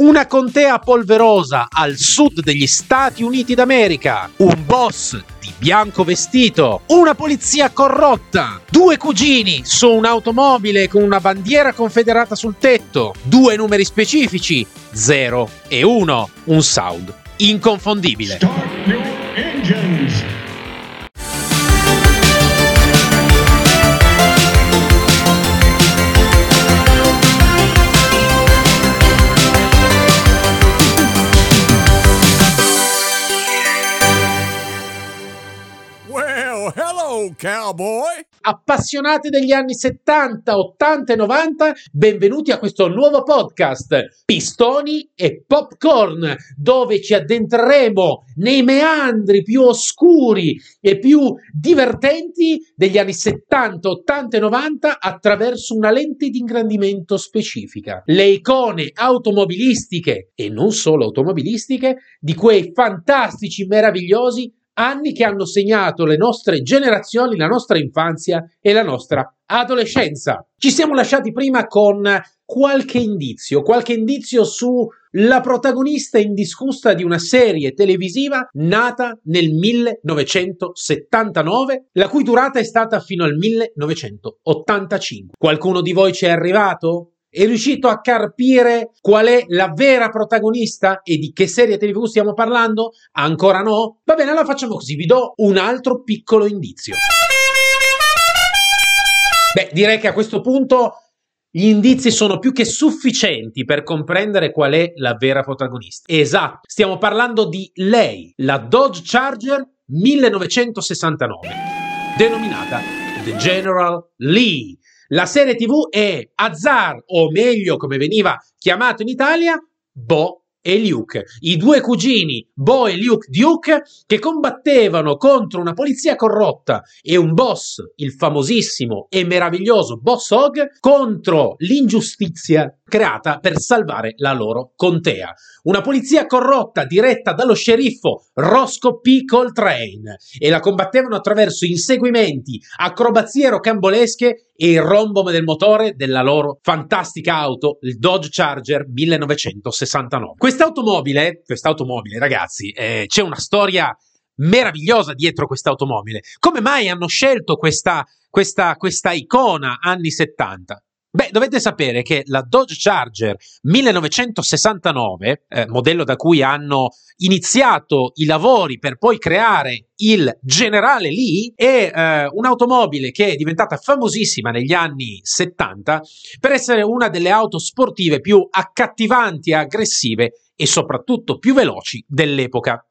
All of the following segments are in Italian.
una contea polverosa al sud degli Stati Uniti d'America, un boss di bianco vestito, una polizia corrotta, due cugini su un'automobile con una bandiera confederata sul tetto, due numeri specifici, 0 e 1, un sound inconfondibile. Cowboy. Appassionati degli anni 70, 80 e 90, benvenuti a questo nuovo podcast Pistoni e Popcorn, dove ci addentreremo nei meandri più oscuri e più divertenti degli anni 70, 80 e 90 attraverso una lente di ingrandimento specifica. Le icone automobilistiche e non solo automobilistiche di quei fantastici, meravigliosi anni che hanno segnato le nostre generazioni, la nostra infanzia e la nostra adolescenza. Ci siamo lasciati prima con qualche indizio, qualche indizio sulla protagonista indiscussa di una serie televisiva nata nel 1979, la cui durata è stata fino al 1985. Qualcuno di voi ci è arrivato? È riuscito a carpire qual è la vera protagonista e di che serie TV stiamo parlando? Ancora no? Va bene, allora facciamo così, vi do un altro piccolo indizio. Beh, direi che a questo punto gli indizi sono più che sufficienti per comprendere qual è la vera protagonista. Esatto, stiamo parlando di lei, la Dodge Charger 1969, denominata The General Lee. La serie TV è Azar, o meglio come veniva chiamato in Italia, Bo e Luke, i due cugini Bo e Luke Duke che combattevano contro una polizia corrotta e un boss, il famosissimo e meraviglioso Boss Hog, contro l'ingiustizia creata per salvare la loro contea. Una polizia corrotta diretta dallo sceriffo Roscoe P. Coltrane e la combattevano attraverso inseguimenti, acrobazie rocambolesche e il rombo del motore della loro fantastica auto, il Dodge Charger 1969. Quest'automobile, quest'automobile ragazzi, eh, c'è una storia meravigliosa dietro quest'automobile. Come mai hanno scelto questa, questa, questa icona anni 70? Beh, dovete sapere che la Dodge Charger 1969, eh, modello da cui hanno iniziato i lavori per poi creare il Generale Lee, è eh, un'automobile che è diventata famosissima negli anni 70 per essere una delle auto sportive più accattivanti e aggressive e soprattutto più veloci dell'epoca.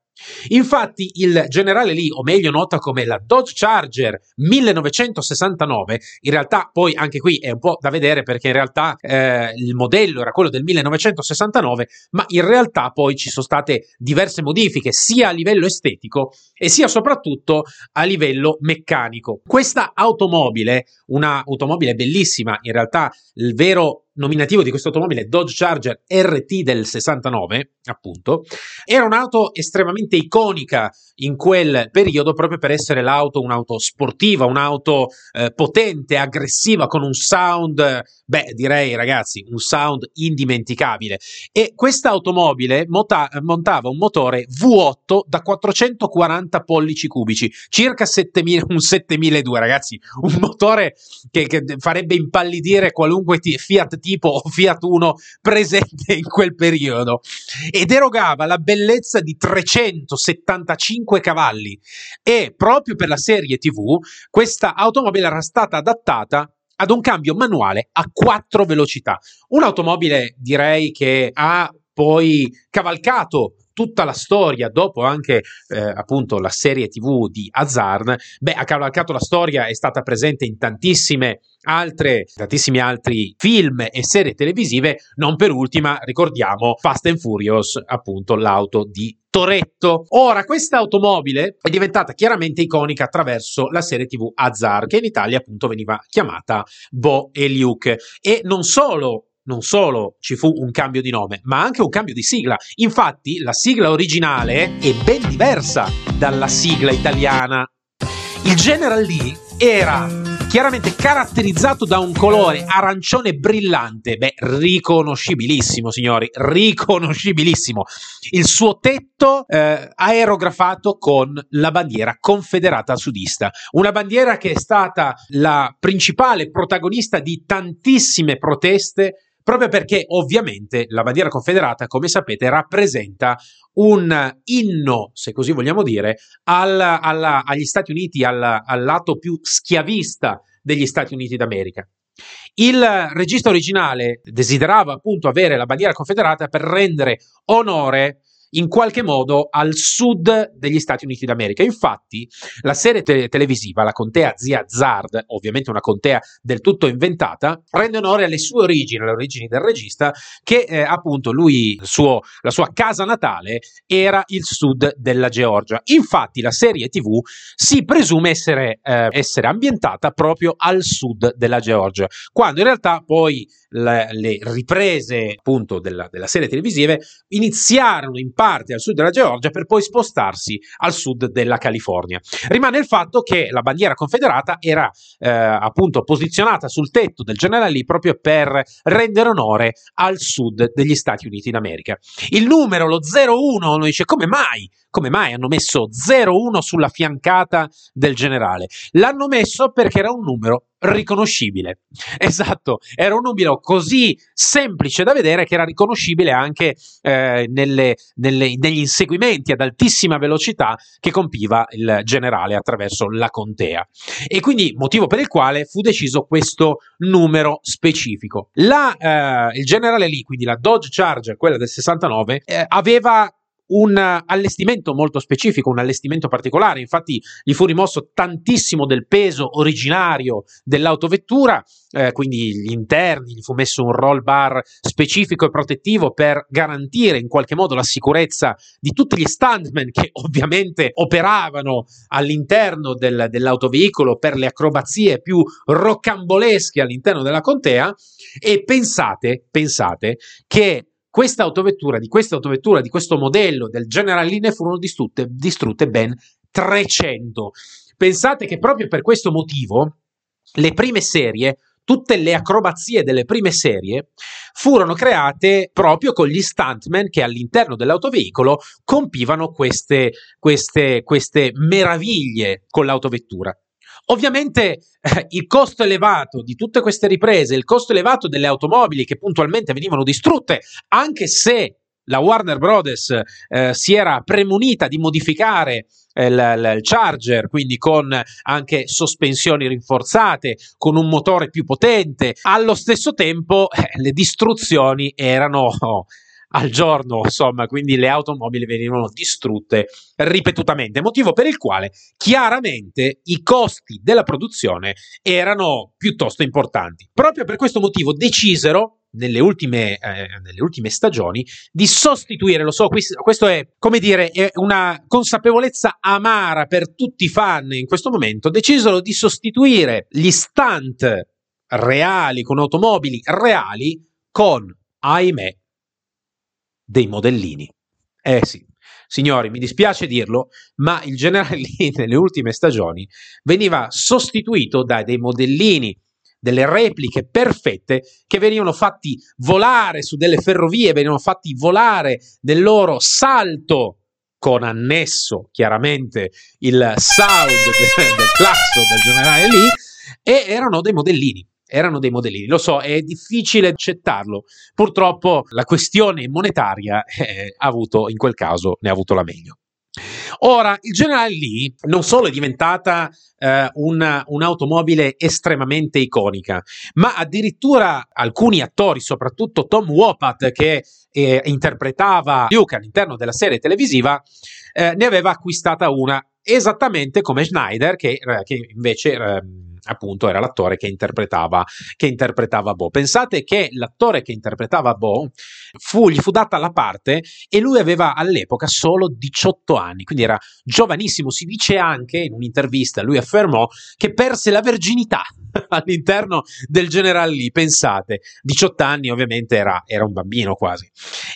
Infatti il generale Lee, o meglio nota come la Dodge Charger 1969, in realtà poi anche qui è un po' da vedere perché in realtà eh, il modello era quello del 1969, ma in realtà poi ci sono state diverse modifiche sia a livello estetico e sia soprattutto a livello meccanico. Questa automobile, una automobile bellissima, in realtà il vero nominativo di questa automobile Dodge Charger RT del 69, appunto, era un'auto estremamente iconica in quel periodo proprio per essere l'auto, un'auto sportiva, un'auto eh, potente, aggressiva, con un sound, beh, direi ragazzi, un sound indimenticabile. E questa automobile mota- montava un motore V8 da 440 pollici cubici, circa 7000, un 7002, ragazzi, un motore che, che farebbe impallidire qualunque t- Fiat tipo Fiat Uno presente in quel periodo ed erogava la bellezza di 375 cavalli e proprio per la serie TV questa automobile era stata adattata ad un cambio manuale a quattro velocità. Un'automobile direi che ha poi cavalcato tutta la storia, dopo anche eh, appunto la serie TV di Hazard, beh, ha cavalcato la storia, è stata presente in tantissime altre, tantissimi altri film e serie televisive, non per ultima ricordiamo Fast and Furious, appunto l'auto di Toretto. Ora, questa automobile è diventata chiaramente iconica attraverso la serie TV Hazard, che in Italia appunto veniva chiamata Bo e Luke. E non solo non solo ci fu un cambio di nome, ma anche un cambio di sigla. Infatti, la sigla originale è ben diversa dalla sigla italiana. Il General Lee era chiaramente caratterizzato da un colore arancione brillante, beh, riconoscibilissimo, signori, riconoscibilissimo. Il suo tetto eh, aerografato con la bandiera confederata sudista, una bandiera che è stata la principale protagonista di tantissime proteste proprio perché ovviamente la bandiera confederata, come sapete, rappresenta un inno, se così vogliamo dire, al, alla, agli Stati Uniti, al, al lato più schiavista degli Stati Uniti d'America. Il regista originale desiderava appunto avere la bandiera confederata per rendere onore in qualche modo al sud degli Stati Uniti d'America. Infatti, la serie te- televisiva, la contea Zia Zard, ovviamente una contea del tutto inventata, rende onore alle sue origini, alle origini del regista, che eh, appunto lui, suo, la sua casa natale era il sud della Georgia. Infatti, la serie TV si presume essere, eh, essere ambientata proprio al sud della Georgia, quando in realtà poi le, le riprese appunto della, della serie televisive iniziarono in parte al sud della Georgia per poi spostarsi al sud della California. Rimane il fatto che la bandiera confederata era eh, appunto posizionata sul tetto del generale Lee proprio per rendere onore al sud degli Stati Uniti d'America. Il numero, lo 01, uno dice come mai? Come mai hanno messo 01 sulla fiancata del generale? L'hanno messo perché era un numero riconoscibile. Esatto, era un numero così semplice da vedere che era riconoscibile anche eh, nelle, nelle, negli inseguimenti ad altissima velocità che compiva il generale attraverso la contea. E quindi motivo per il quale fu deciso questo numero specifico. La, eh, il generale lì, quindi la Dodge Charger, quella del 69, eh, aveva un allestimento molto specifico, un allestimento particolare, infatti gli fu rimosso tantissimo del peso originario dell'autovettura, eh, quindi gli interni, gli fu messo un roll bar specifico e protettivo per garantire in qualche modo la sicurezza di tutti gli stuntmen che ovviamente operavano all'interno del, dell'autoveicolo per le acrobazie più rocambolesche all'interno della contea. E pensate, pensate che questa autovettura, di questa autovettura, di questo modello del General Lee ne furono distrutte, distrutte ben 300. Pensate che proprio per questo motivo le prime serie tutte le acrobazie delle prime serie furono create proprio con gli stuntmen che all'interno dell'autoveicolo compivano queste, queste, queste meraviglie con l'autovettura. Ovviamente eh, il costo elevato di tutte queste riprese, il costo elevato delle automobili che puntualmente venivano distrutte, anche se la Warner Brothers eh, si era premunita di modificare eh, il, il, Charger, quindi con anche sospensioni rinforzate, con un motore più potente. Allo stesso tempo eh, le distruzioni erano oh, al giorno, insomma, quindi le automobili venivano distrutte ripetutamente, motivo per il quale chiaramente i costi della produzione erano piuttosto importanti. Proprio per questo motivo decisero nelle ultime, eh, nelle ultime, stagioni di sostituire, lo so, questo è come dire, è una consapevolezza amara per tutti i fan in questo momento, decisero di sostituire gli stunt reali con automobili reali con, ahimè, dei modellini. Eh sì, signori, mi dispiace dirlo, ma il generale Lee nelle ultime stagioni veniva sostituito da dei modellini delle repliche perfette che venivano fatti volare su delle ferrovie, venivano fatti volare nel loro salto con annesso chiaramente il sound del, del classo del generale Lee e erano dei modellini erano dei modellini. Lo so, è difficile accettarlo. Purtroppo la questione monetaria eh, ha avuto, in quel caso, ne ha avuto la meglio. Ora, il generale Lee non solo è diventata eh, una, un'automobile estremamente iconica, ma addirittura alcuni attori, soprattutto Tom Wopat, che eh, interpretava Luke all'interno della serie televisiva, eh, ne aveva acquistata una esattamente come Schneider, che, eh, che invece ehm, appunto era l'attore che interpretava, che interpretava Bo. Pensate che l'attore che interpretava Bo fu, gli fu data la parte e lui aveva all'epoca solo 18 anni, quindi era giovanissimo. Si dice anche in un'intervista, lui affermò che perse la verginità all'interno del General Lee, pensate, 18 anni ovviamente era, era un bambino quasi,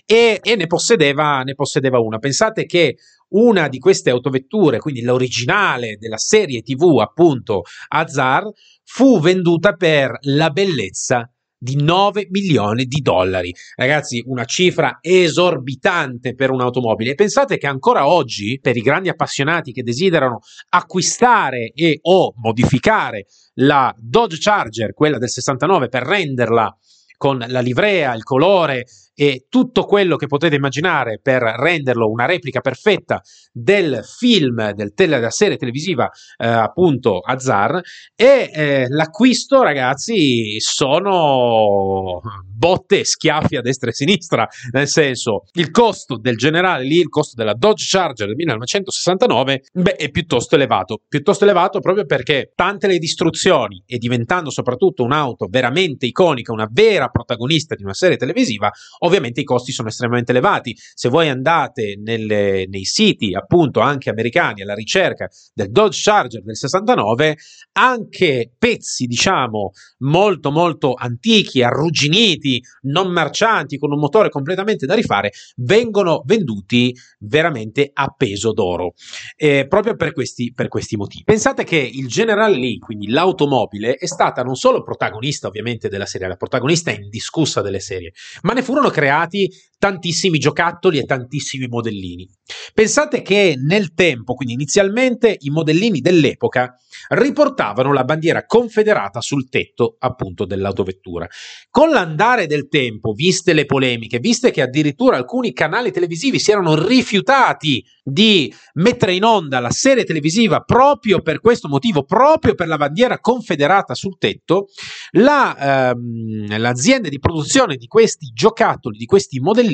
e, e ne, possedeva, ne possedeva una. Pensate che una di queste autovetture, quindi l'originale della serie TV appunto Azar, fu venduta per la bellezza di 9 milioni di dollari. Ragazzi, una cifra esorbitante per un'automobile. Pensate che ancora oggi, per i grandi appassionati che desiderano acquistare e o modificare la Dodge Charger, quella del 69, per renderla con la livrea, il colore e tutto quello che potete immaginare per renderlo una replica perfetta del film, del tele, della serie televisiva eh, appunto Azar e eh, l'acquisto ragazzi sono botte e schiaffi a destra e a sinistra nel senso il costo del generale lì il costo della Dodge Charger del 1969 beh, è piuttosto elevato. Piuttosto elevato proprio perché tante le distruzioni e diventando soprattutto un'auto veramente iconica una vera protagonista di una serie televisiva ovviamente i costi sono estremamente elevati. Se voi andate nelle, nei siti, appunto, anche americani alla ricerca del Dodge Charger del 69, anche pezzi, diciamo, molto molto antichi, arrugginiti, non marcianti, con un motore completamente da rifare, vengono venduti veramente a peso d'oro. Eh, proprio per questi, per questi motivi. Pensate che il General Lee, quindi l'automobile, è stata non solo protagonista ovviamente della serie, la protagonista indiscussa delle serie, ma ne furono creati tantissimi giocattoli e tantissimi modellini. Pensate che nel tempo, quindi inizialmente, i modellini dell'epoca riportavano la bandiera confederata sul tetto appunto dell'autovettura. Con l'andare del tempo, viste le polemiche, viste che addirittura alcuni canali televisivi si erano rifiutati di mettere in onda la serie televisiva proprio per questo motivo, proprio per la bandiera confederata sul tetto, la, ehm, l'azienda di produzione di questi giocattoli, di questi modellini,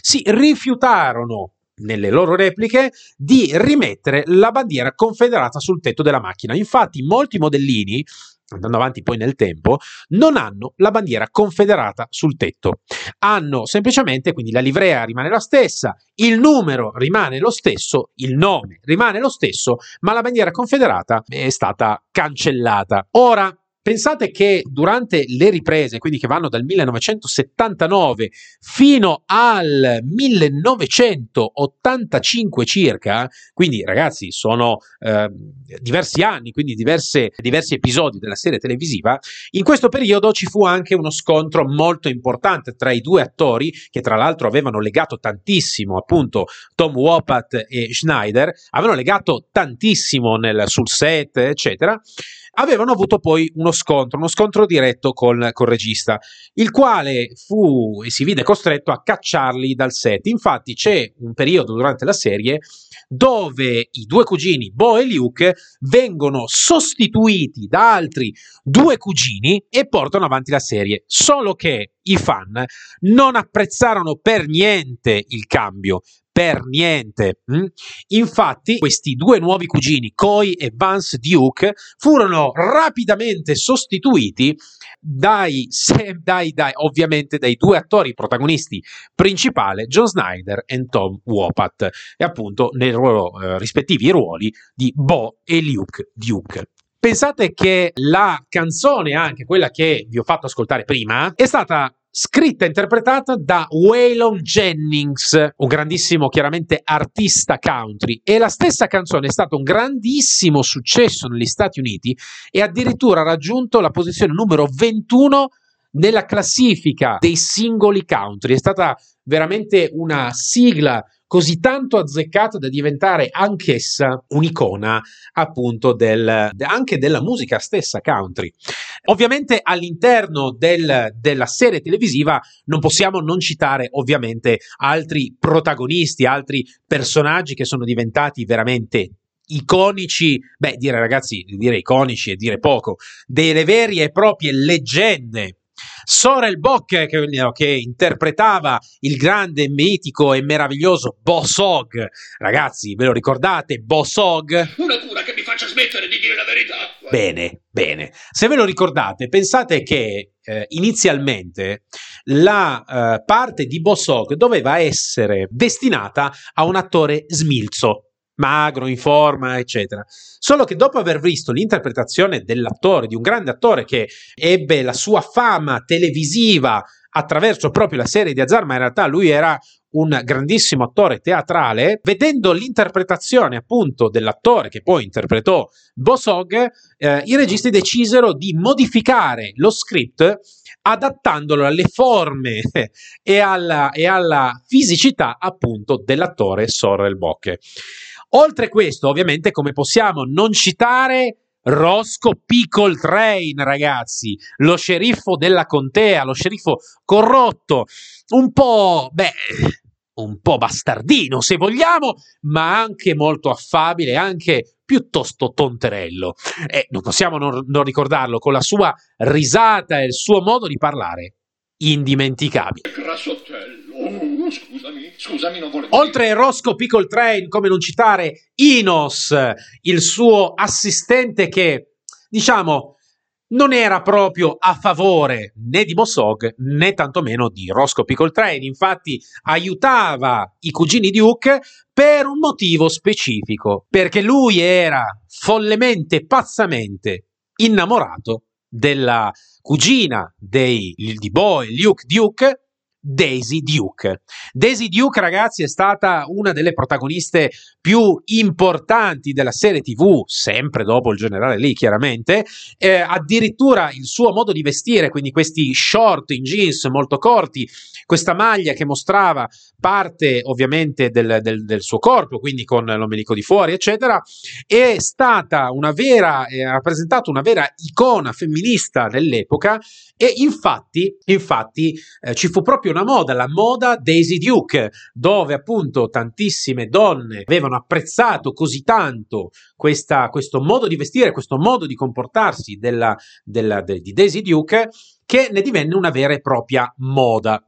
si rifiutarono nelle loro repliche di rimettere la bandiera confederata sul tetto della macchina. Infatti, molti modellini andando avanti poi nel tempo, non hanno la bandiera confederata sul tetto. Hanno semplicemente, quindi la livrea rimane la stessa, il numero rimane lo stesso, il nome rimane lo stesso, ma la bandiera confederata è stata cancellata. Ora, Pensate che durante le riprese, quindi che vanno dal 1979 fino al 1985 circa, quindi ragazzi sono eh, diversi anni, quindi diverse, diversi episodi della serie televisiva, in questo periodo ci fu anche uno scontro molto importante tra i due attori che tra l'altro avevano legato tantissimo, appunto Tom Wopat e Schneider, avevano legato tantissimo nel, sul set, eccetera avevano avuto poi uno scontro, uno scontro diretto con, col regista, il quale fu e si vide costretto a cacciarli dal set. Infatti c'è un periodo durante la serie dove i due cugini Bo e Luke vengono sostituiti da altri due cugini e portano avanti la serie. Solo che i fan non apprezzarono per niente il cambio, per niente. Mm? Infatti, questi due nuovi cugini, Coy e Vance Duke, furono rapidamente sostituiti dai, dai, dai, ovviamente dai due attori protagonisti principali, John Snyder e Tom Wopat, e appunto nei loro eh, rispettivi ruoli di Bo e Luke Duke. Pensate che la canzone, anche quella che vi ho fatto ascoltare prima, è stata scritta e interpretata da Waylon Jennings, un grandissimo chiaramente artista country e la stessa canzone è stata un grandissimo successo negli Stati Uniti e addirittura ha raggiunto la posizione numero 21 nella classifica dei singoli country. È stata veramente una sigla così tanto azzeccata da diventare anch'essa un'icona appunto del, anche della musica stessa country. Ovviamente all'interno del, della serie televisiva non possiamo non citare ovviamente altri protagonisti, altri personaggi che sono diventati veramente iconici, beh, dire ragazzi, dire iconici e dire poco, delle vere e proprie leggende Sorel Bock che, che, interpretava il grande, mitico e meraviglioso Boss Hog. Ragazzi, ve lo ricordate? Boss Hog? Una cura che mi fa faccia smettere di dire la verità. Bene, bene. Se ve lo ricordate, pensate che eh, inizialmente la eh, parte di Bossog doveva essere destinata a un attore smilzo, magro, in forma, eccetera. Solo che dopo aver visto l'interpretazione dell'attore, di un grande attore che ebbe la sua fama televisiva attraverso proprio la serie di Azar, ma in realtà lui era un grandissimo attore teatrale, vedendo l'interpretazione appunto dell'attore che poi interpretò Bosog, eh, i registi decisero di modificare lo script adattandolo alle forme e alla, e alla fisicità appunto dell'attore Sorrel Bocche. Oltre questo, ovviamente, come possiamo non citare Roscoe Pickle Train, ragazzi, lo sceriffo della contea, lo sceriffo corrotto, un po', beh, un po' bastardino se vogliamo, ma anche molto affabile, anche piuttosto tonterello. E non possiamo non, non ricordarlo con la sua risata e il suo modo di parlare indimenticabile. Scusami, non volevo. Oltre a Roscoe Pickle Train, come non citare Inos, il suo assistente che, diciamo, non era proprio a favore né di Mossog né tantomeno di Roscoe Pickle Train. Infatti, aiutava i cugini Duke per un motivo specifico, perché lui era follemente, pazzamente innamorato della cugina dei, di Boy, Luke Duke, Daisy Duke. Daisy Duke, ragazzi, è stata una delle protagoniste più importanti della serie TV, sempre dopo il generale Lee, chiaramente. Eh, addirittura il suo modo di vestire, quindi questi short in jeans molto corti, questa maglia che mostrava parte ovviamente del, del, del suo corpo, quindi con l'ombelico di fuori, eccetera, è stata una vera, eh, ha rappresentato una vera icona femminista dell'epoca e infatti, infatti eh, ci fu proprio una moda, la moda Daisy Duke, dove appunto tantissime donne avevano apprezzato così tanto questa, questo modo di vestire, questo modo di comportarsi della, della, de, di Daisy Duke, che ne divenne una vera e propria moda.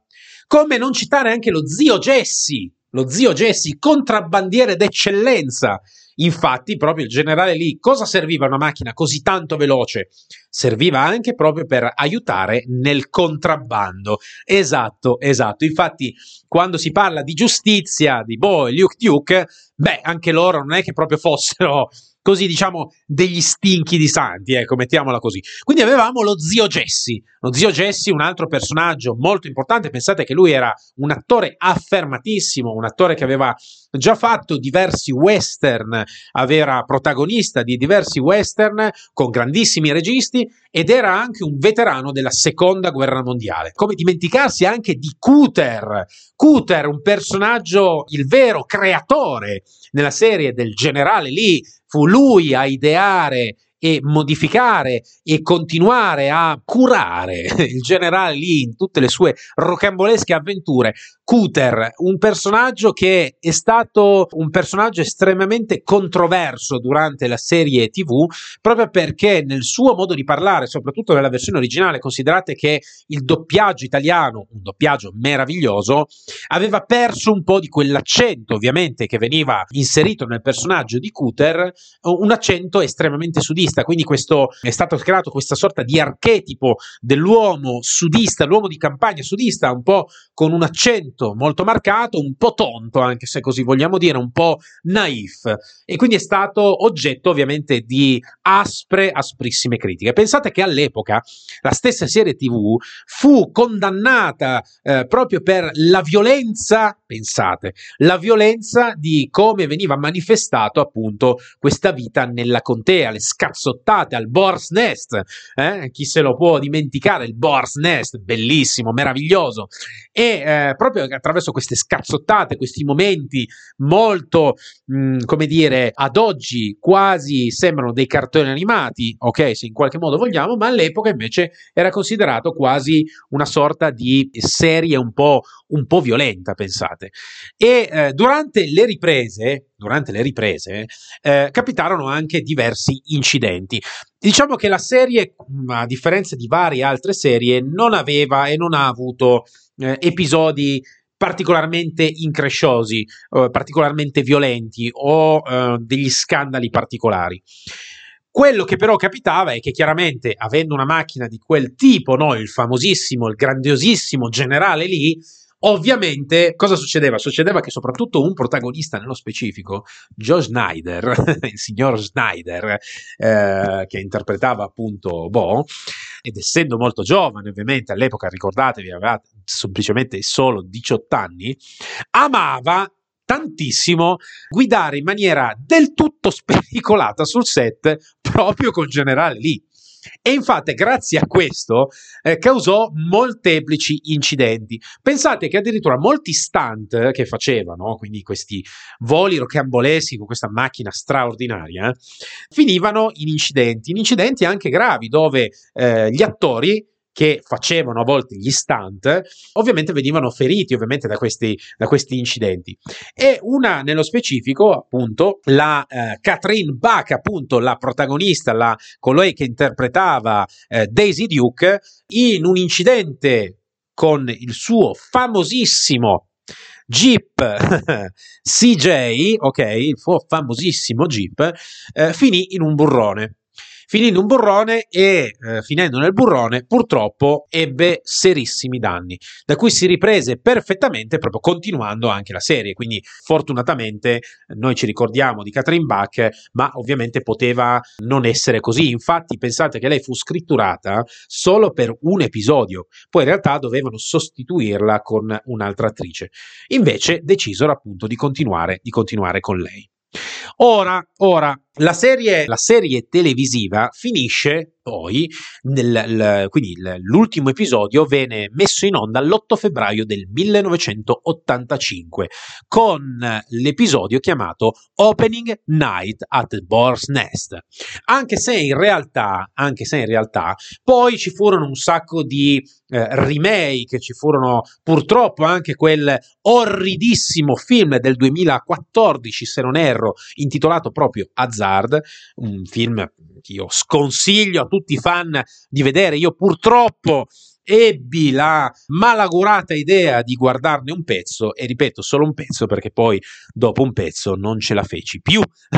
Come non citare anche lo zio Jesse, lo zio Jesse, contrabbandiere d'eccellenza. Infatti, proprio il generale lì, cosa serviva una macchina così tanto veloce? Serviva anche proprio per aiutare nel contrabbando. Esatto, esatto. Infatti, quando si parla di giustizia, di Boy, Luke Duke, beh, anche loro non è che proprio fossero così diciamo degli stinchi di santi, ecco, mettiamola così. Quindi avevamo lo zio Jesse, lo zio Jesse, un altro personaggio molto importante, pensate che lui era un attore affermatissimo, un attore che aveva già fatto diversi western, era protagonista di diversi western con grandissimi registi ed era anche un veterano della seconda guerra mondiale. Come dimenticarsi anche di Cooter, Cooter, un personaggio, il vero creatore nella serie del generale Lee, fu lui a ideare e modificare e continuare a curare il generale lì in tutte le sue rocambolesche avventure. Cooter, un personaggio che è stato un personaggio estremamente controverso durante la serie TV, proprio perché nel suo modo di parlare, soprattutto nella versione originale, considerate che il doppiaggio italiano, un doppiaggio meraviglioso, aveva perso un po' di quell'accento, ovviamente, che veniva inserito nel personaggio di Cooter, un accento estremamente sudista. Quindi questo, è stato creato questa sorta di archetipo dell'uomo sudista, l'uomo di campagna sudista, un po' con un accento molto, marcato, un po' tonto, anche se così vogliamo dire, un po' naif. E quindi è stato oggetto ovviamente di aspre, asprissime critiche. Pensate che all'epoca la stessa serie TV fu condannata eh, proprio per la violenza, pensate, la violenza di come veniva manifestato appunto questa vita nella contea, le scazzottate al Boar's Nest, eh? chi se lo può dimenticare, il Boar's Nest, bellissimo, meraviglioso, e eh, proprio attraverso queste scazzottate, questi momenti molto, mh, mm, come dire, ad oggi quasi sembrano dei cartoni animati, ok, se in qualche modo vogliamo, ma all'epoca invece era considerato quasi una sorta di serie un po', un po violenta, pensate. E eh, durante le riprese, durante le riprese, eh, capitarono anche diversi incidenti. Diciamo che la serie, a differenza di varie altre serie, non aveva e non ha avuto eh, episodi particolarmente incresciosi, eh, particolarmente violenti o eh, degli scandali particolari. Quello che però capitava è che chiaramente avendo una macchina di quel tipo, no, il famosissimo, il grandiosissimo generale lì, Ovviamente, cosa succedeva? Succedeva che soprattutto un protagonista nello specifico, Joe Snyder, il signor Snyder, eh, che interpretava appunto Bo, ed essendo molto giovane, ovviamente all'epoca, ricordatevi, aveva semplicemente solo 18 anni, amava tantissimo guidare in maniera del tutto spericolata sul set proprio col generale lì. E infatti, grazie a questo, eh, causò molteplici incidenti. Pensate che addirittura molti stunt che facevano, quindi questi voli rocamboleschi con questa macchina straordinaria, finivano in incidenti, in incidenti anche gravi, dove eh, gli attori che facevano a volte gli stunt, ovviamente venivano feriti ovviamente da questi, da questi incidenti. E una nello specifico, appunto, la eh, Catherine Bach, appunto la protagonista, la, colei che interpretava eh, Daisy Duke, in un incidente con il suo famosissimo Jeep CJ, ok, il suo famosissimo Jeep, eh, finì in un burrone in un burrone e eh, finendo nel burrone purtroppo ebbe serissimi danni, da cui si riprese perfettamente proprio continuando anche la serie, quindi fortunatamente noi ci ricordiamo di Catherine Bach, ma ovviamente poteva non essere così, infatti pensate che lei fu scritturata solo per un episodio, poi in realtà dovevano sostituirla con un'altra attrice, invece decisero appunto di continuare, di continuare con lei. Ora, ora la, serie, la serie televisiva finisce poi, nel, l, quindi l'ultimo episodio venne messo in onda l'8 febbraio del 1985 con l'episodio chiamato Opening Night at the Boar's Nest. Anche se in realtà, se in realtà poi ci furono un sacco di eh, remake, ci furono purtroppo anche quel orridissimo film del 2014, se non erro, intitolato proprio Hazard, un film che io sconsiglio a tutti i fan di vedere. Io purtroppo ebbi la malaugurata idea di guardarne un pezzo e ripeto solo un pezzo perché poi dopo un pezzo non ce la feci più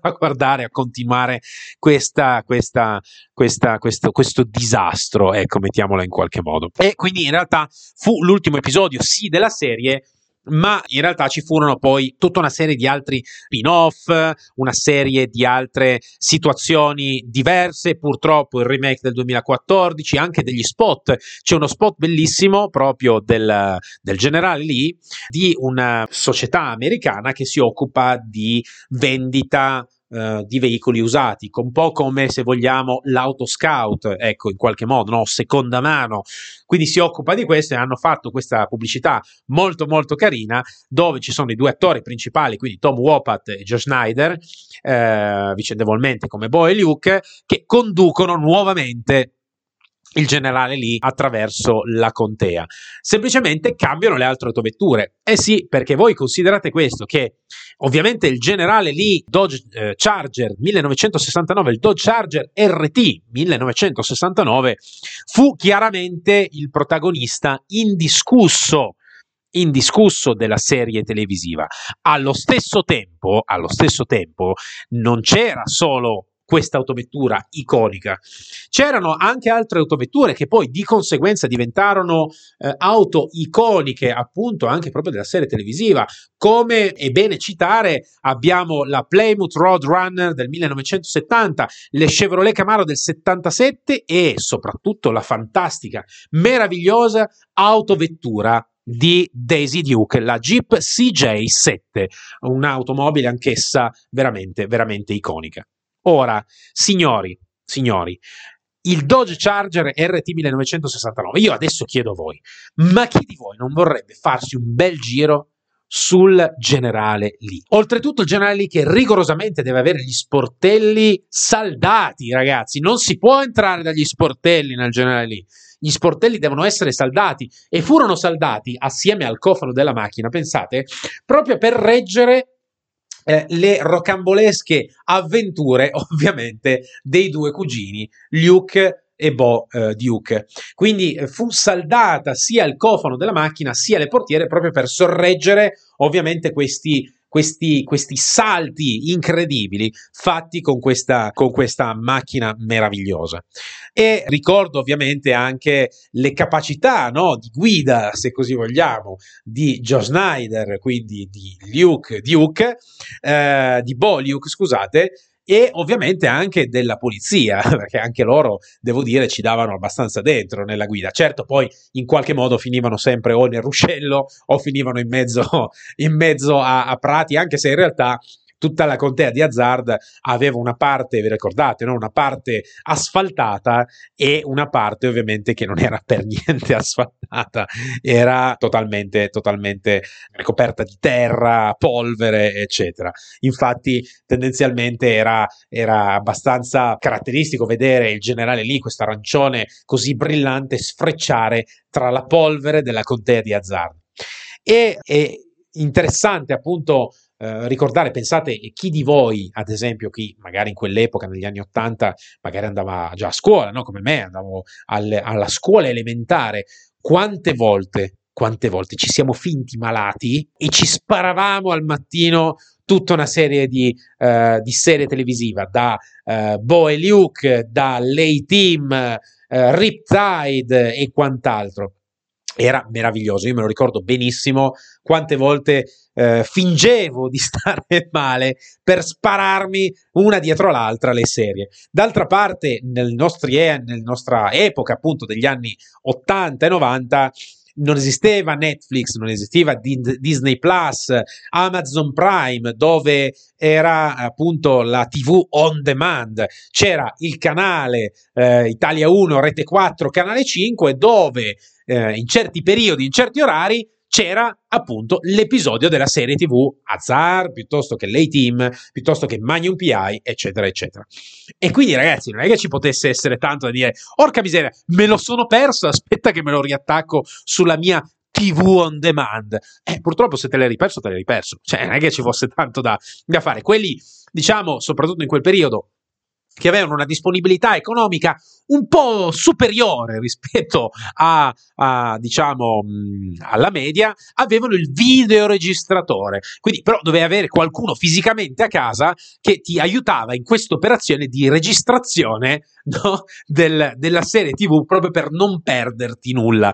a guardare, a continuare questa, questa, questa, questo, questo disastro, ecco mettiamola in qualche modo. E quindi in realtà fu l'ultimo episodio sì della serie ma in realtà ci furono poi tutta una serie di altri spin-off, una serie di altre situazioni diverse, purtroppo il remake del 2014, anche degli spot, c'è uno spot bellissimo proprio del, del generale lì di una società americana che si occupa di vendita Uh, di veicoli usati, un po' come se vogliamo l'auto scout, ecco, in qualche modo, no? seconda mano. Quindi si occupa di questo e hanno fatto questa pubblicità molto molto carina dove ci sono i due attori principali, quindi Tom Wopat e Joe Schneider, eh, vicendevolmente come Bo e Luke, che conducono nuovamente il generale lì attraverso la contea. Semplicemente cambiano le altre autovetture. Eh sì, perché voi considerate questo che ovviamente il generale lì Dodge eh, Charger 1969, il Dodge Charger RT 1969 fu chiaramente il protagonista indiscusso indiscusso della serie televisiva. Allo stesso tempo, allo stesso tempo non c'era solo questa autovettura iconica. C'erano anche altre autovetture che poi di conseguenza diventarono eh, auto iconiche appunto anche proprio della serie televisiva, come è bene citare abbiamo la Plymouth Roadrunner del 1970, le Chevrolet Camaro del 77 e soprattutto la fantastica, meravigliosa autovettura di Daisy Duke, la Jeep CJ7, un'automobile anch'essa veramente, veramente iconica. Ora, signori, signori, il Dodge Charger RT 1969, io adesso chiedo a voi, ma chi di voi non vorrebbe farsi un bel giro sul generale lì. Oltretutto il generale lì che rigorosamente deve avere gli sportelli saldati, ragazzi, non si può entrare dagli sportelli nel generale lì. Gli sportelli devono essere saldati e furono saldati assieme al cofano della macchina, pensate, proprio per reggere eh, le rocambolesche avventure, ovviamente, dei due cugini, Luke e Bo eh, Duke. Quindi eh, fu saldata sia il cofano della macchina sia le portiere proprio per sorreggere ovviamente questi questi, questi salti incredibili fatti con questa, con questa macchina meravigliosa. E ricordo ovviamente anche le capacità no, di guida, se così vogliamo, di Joe Snyder, quindi di Luke Duke, eh, di Bo Luke, scusate, e ovviamente anche della polizia, perché anche loro, devo dire, ci davano abbastanza dentro nella guida. Certo, poi in qualche modo finivano sempre o nel ruscello o finivano in mezzo, in mezzo a, a prati, anche se in realtà tutta la contea di Hazard aveva una parte, vi ricordate, no? una parte asfaltata e una parte ovviamente che non era per niente asfaltata, era totalmente, totalmente ricoperta di terra, polvere, eccetera. Infatti, tendenzialmente era, era abbastanza caratteristico vedere il generale lì, questo arancione così brillante, sfrecciare tra la polvere della contea di Hazard. E è interessante appunto eh, ricordare, pensate, chi di voi, ad esempio, chi magari in quell'epoca, negli anni Ottanta, magari andava già a scuola, no? come me, andavo alle, alla scuola elementare, quante volte, quante volte ci siamo finti malati e ci sparavamo al mattino tutta una serie di, uh, di serie televisiva, da uh, Bo e Luke, da Lay Team, uh, Riptide e quant'altro era meraviglioso. Io me lo ricordo benissimo quante volte eh, fingevo di stare male per spararmi una dietro l'altra le serie. D'altra parte, nel nostri, nella nostra epoca, appunto degli anni 80 e 90, non esisteva Netflix, non esisteva Disney Plus, Amazon Prime, dove era appunto la TV on demand. C'era il canale eh, Italia 1, Rete 4, Canale 5, dove eh, in certi periodi, in certi orari, c'era appunto l'episodio della serie TV Azar, piuttosto che l'A-Team, piuttosto che Magnum PI, eccetera, eccetera. E quindi, ragazzi, non è che ci potesse essere tanto da dire, orca miseria, me lo sono perso, aspetta che me lo riattacco sulla mia TV on demand. Eh, purtroppo se te l'hai riperso, te l'hai riperso. Cioè, non è che ci fosse tanto da, da fare. Quelli, diciamo, soprattutto in quel periodo, che avevano una disponibilità economica un po' superiore rispetto a, a diciamo alla media, avevano il videoregistratore. Quindi, però, dovevi avere qualcuno fisicamente a casa che ti aiutava in questa operazione di registrazione no, del, della serie TV proprio per non perderti nulla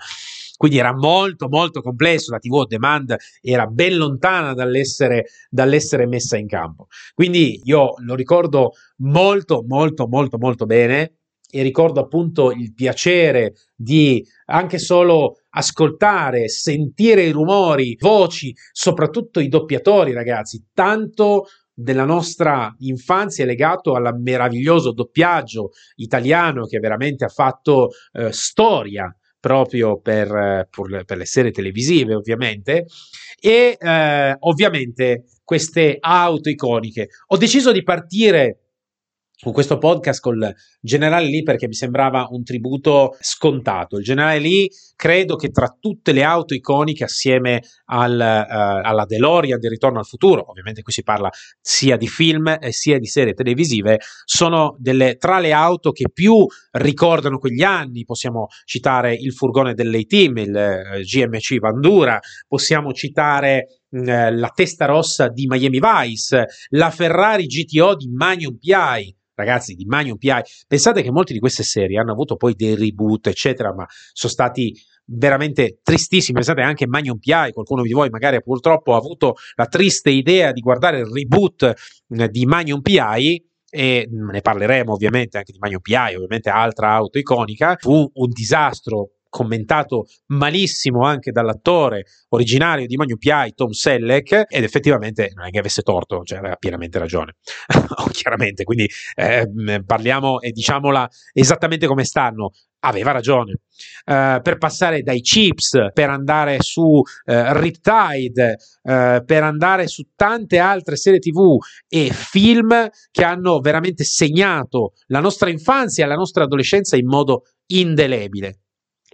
quindi era molto molto complesso, la TV on demand era ben lontana dall'essere, dall'essere messa in campo. Quindi io lo ricordo molto molto molto molto bene e ricordo appunto il piacere di anche solo ascoltare, sentire i rumori, voci, soprattutto i doppiatori, ragazzi, tanto della nostra infanzia è legato al meraviglioso doppiaggio italiano che veramente ha fatto eh, storia proprio per, per, le serie televisive, ovviamente, e eh, ovviamente queste auto iconiche. Ho deciso di partire con questo podcast col generale Lee perché mi sembrava un tributo scontato. Il generale Lee credo che tra tutte le auto iconiche assieme al, uh, alla DeLorean di Ritorno al futuro, ovviamente qui si parla sia di film eh, sia di serie televisive, sono delle, tra le auto che più ricordano quegli anni. Possiamo citare il furgone dell'A-Team, il uh, GMC Vandura, possiamo citare mm, la testa rossa di Miami Vice, la Ferrari GTO di Magnum PI, ragazzi di Magnum PI. Pensate che molte di queste serie hanno avuto poi dei reboot, eccetera, ma sono stati veramente tristissimi. Pensate anche a Magnum PI, qualcuno di voi magari purtroppo ha avuto la triste idea di guardare il reboot di Magnum PI e ne parleremo ovviamente anche di Magnum PI, ovviamente altra auto iconica. Fu un disastro commentato malissimo anche dall'attore originario di Magnum PI, Tom Selleck, ed effettivamente non è che avesse torto, cioè aveva pienamente ragione, chiaramente, quindi eh, parliamo e diciamola esattamente come stanno, aveva ragione. Uh, per passare dai chips, per andare su uh, Riptide, uh, per andare su tante altre serie TV e film che hanno veramente segnato la nostra infanzia e la nostra adolescenza in modo indelebile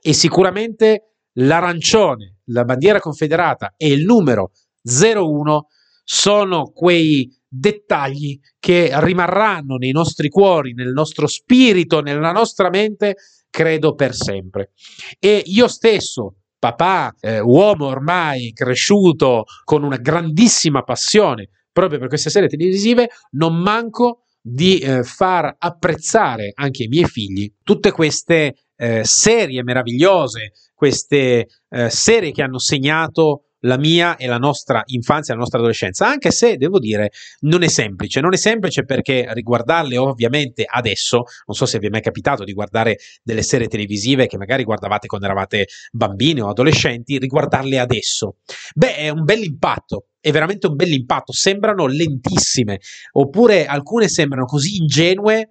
e sicuramente l'arancione, la bandiera confederata e il numero 01 sono quei dettagli che rimarranno nei nostri cuori, nel nostro spirito, nella nostra mente, credo per sempre. E io stesso, papà, eh, uomo ormai cresciuto con una grandissima passione proprio per queste serie televisive, non manco di eh, far apprezzare anche ai miei figli tutte queste eh, serie meravigliose, queste eh, serie che hanno segnato la mia e la nostra infanzia, la nostra adolescenza, anche se devo dire non è semplice, non è semplice perché riguardarle ovviamente adesso, non so se vi è mai capitato di guardare delle serie televisive che magari guardavate quando eravate bambini o adolescenti, riguardarle adesso, beh è un bel impatto, è veramente un bel impatto, sembrano lentissime, oppure alcune sembrano così ingenue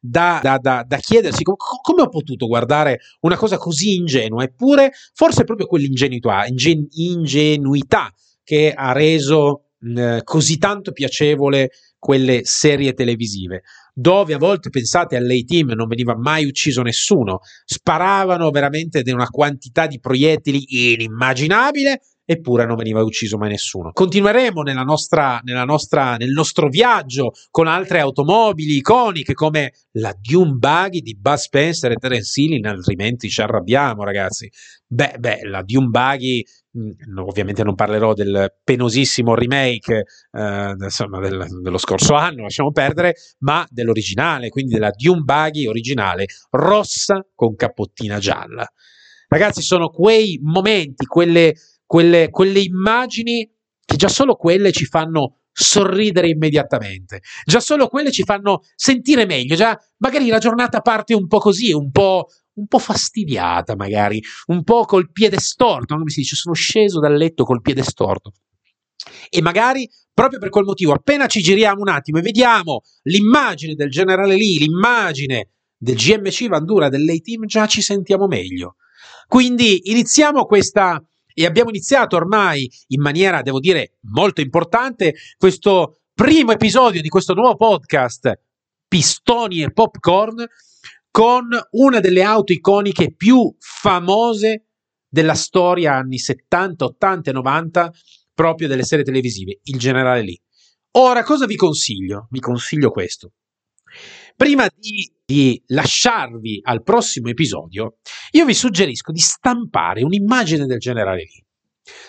da, da, da, da chiedersi com- come ho potuto guardare una cosa così ingenua, eppure forse è proprio quell'ingenuità ingen- ingenuità che ha reso mh, così tanto piacevole quelle serie televisive dove a volte pensate all'A-Team non veniva mai ucciso nessuno, sparavano veramente di una quantità di proiettili inimmaginabile eppure non veniva ucciso mai nessuno. Continueremo nella nostra, nella nostra, nel nostro viaggio con altre automobili iconiche come la Dune Buggy di Buzz Spencer e Terence Hill, altrimenti ci arrabbiamo ragazzi. Beh, beh, la Dune Buggy ovviamente non parlerò del penosissimo remake eh, insomma, del, dello scorso anno, lasciamo perdere, ma dell'originale, quindi della Dune Buggy originale, rossa con cappottina gialla. Ragazzi, sono quei momenti, quelle quelle, quelle immagini che già solo quelle ci fanno sorridere immediatamente. Già solo quelle ci fanno sentire meglio. Già magari la giornata parte un po' così, un po', un po' fastidiata, magari, un po' col piede storto. Come si dice? Sono sceso dal letto col piede storto. E magari proprio per quel motivo, appena ci giriamo un attimo e vediamo l'immagine del generale lì, l'immagine del GMC Vandura dell'A-Team, già ci sentiamo meglio. Quindi iniziamo questa e abbiamo iniziato ormai in maniera, devo dire, molto importante questo primo episodio di questo nuovo podcast Pistoni e Popcorn con una delle auto iconiche più famose della storia anni 70, 80 e 90 proprio delle serie televisive, il generale Lee. Ora cosa vi consiglio? Vi consiglio questo. Prima di, di, lasciarvi al prossimo episodio, io vi suggerisco di stampare un'immagine del generale Lee.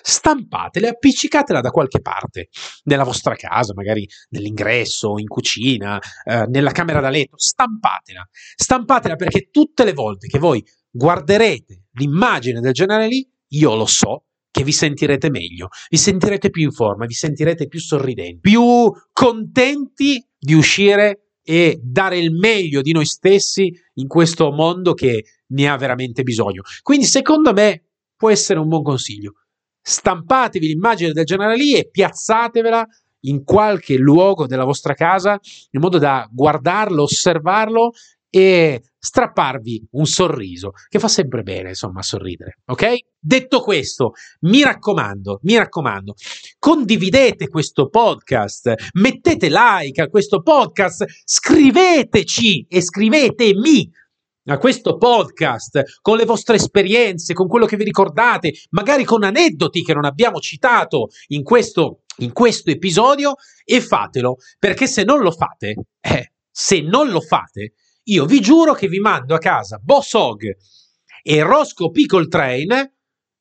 Stampatela e appiccicatela da qualche parte, nella vostra casa, magari nell'ingresso, in cucina, eh, nella camera da letto. Stampatela. Stampatela perché tutte le volte che voi guarderete l'immagine del generale Lee, io lo so, che vi sentirete meglio, vi sentirete più in forma, vi sentirete più sorridenti, più contenti di uscire e dare il meglio di noi stessi in questo mondo che ne ha veramente bisogno. Quindi, secondo me, può essere un buon consiglio. Stampatevi l'immagine del generale lì e piazzatevela in qualche luogo della vostra casa in modo da guardarlo, osservarlo e strapparvi un sorriso, che fa sempre bene, insomma, sorridere, ok? Detto questo, mi raccomando, mi raccomando, condividete questo podcast, mettete like a questo podcast, scriveteci e scrivetemi a questo podcast con le vostre esperienze, con quello che vi ricordate, magari con aneddoti che non abbiamo citato in questo, in questo episodio e fatelo, perché se non lo fate, eh, se non lo fate, io vi giuro che vi mando a casa Boss Hog e Roscoe Pickle Train,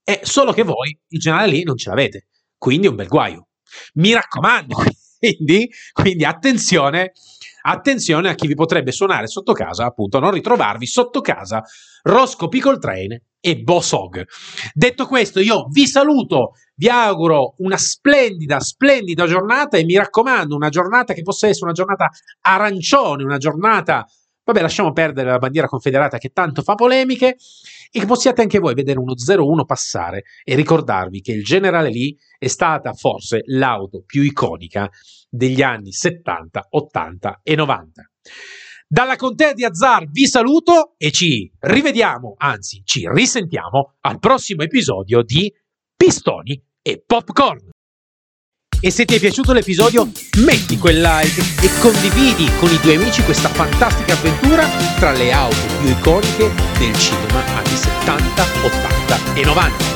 è solo che voi il generale lì non ce l'avete. Quindi è un bel guaio. Mi raccomando, quindi, quindi attenzione, attenzione a chi vi potrebbe suonare sotto casa, appunto, non ritrovarvi sotto casa Roscoe Pickle Train e Boss Hog. Detto questo, io vi saluto, vi auguro una splendida, splendida giornata e mi raccomando, una giornata che possa essere una giornata arancione, una giornata Vabbè, lasciamo perdere la bandiera confederata che tanto fa polemiche e che possiate anche voi vedere uno 0-1 passare e ricordarvi che il generale Lee è stata forse l'auto più iconica degli anni 70, 80 e 90. Dalla contea di Azzar vi saluto e ci rivediamo, anzi ci risentiamo al prossimo episodio di Pistoni e Popcorn. E se ti è piaciuto l'episodio, metti quel like e condividi con i tuoi amici questa fantastica avventura tra le auto più iconiche del cinema anni 70, 80 e 90.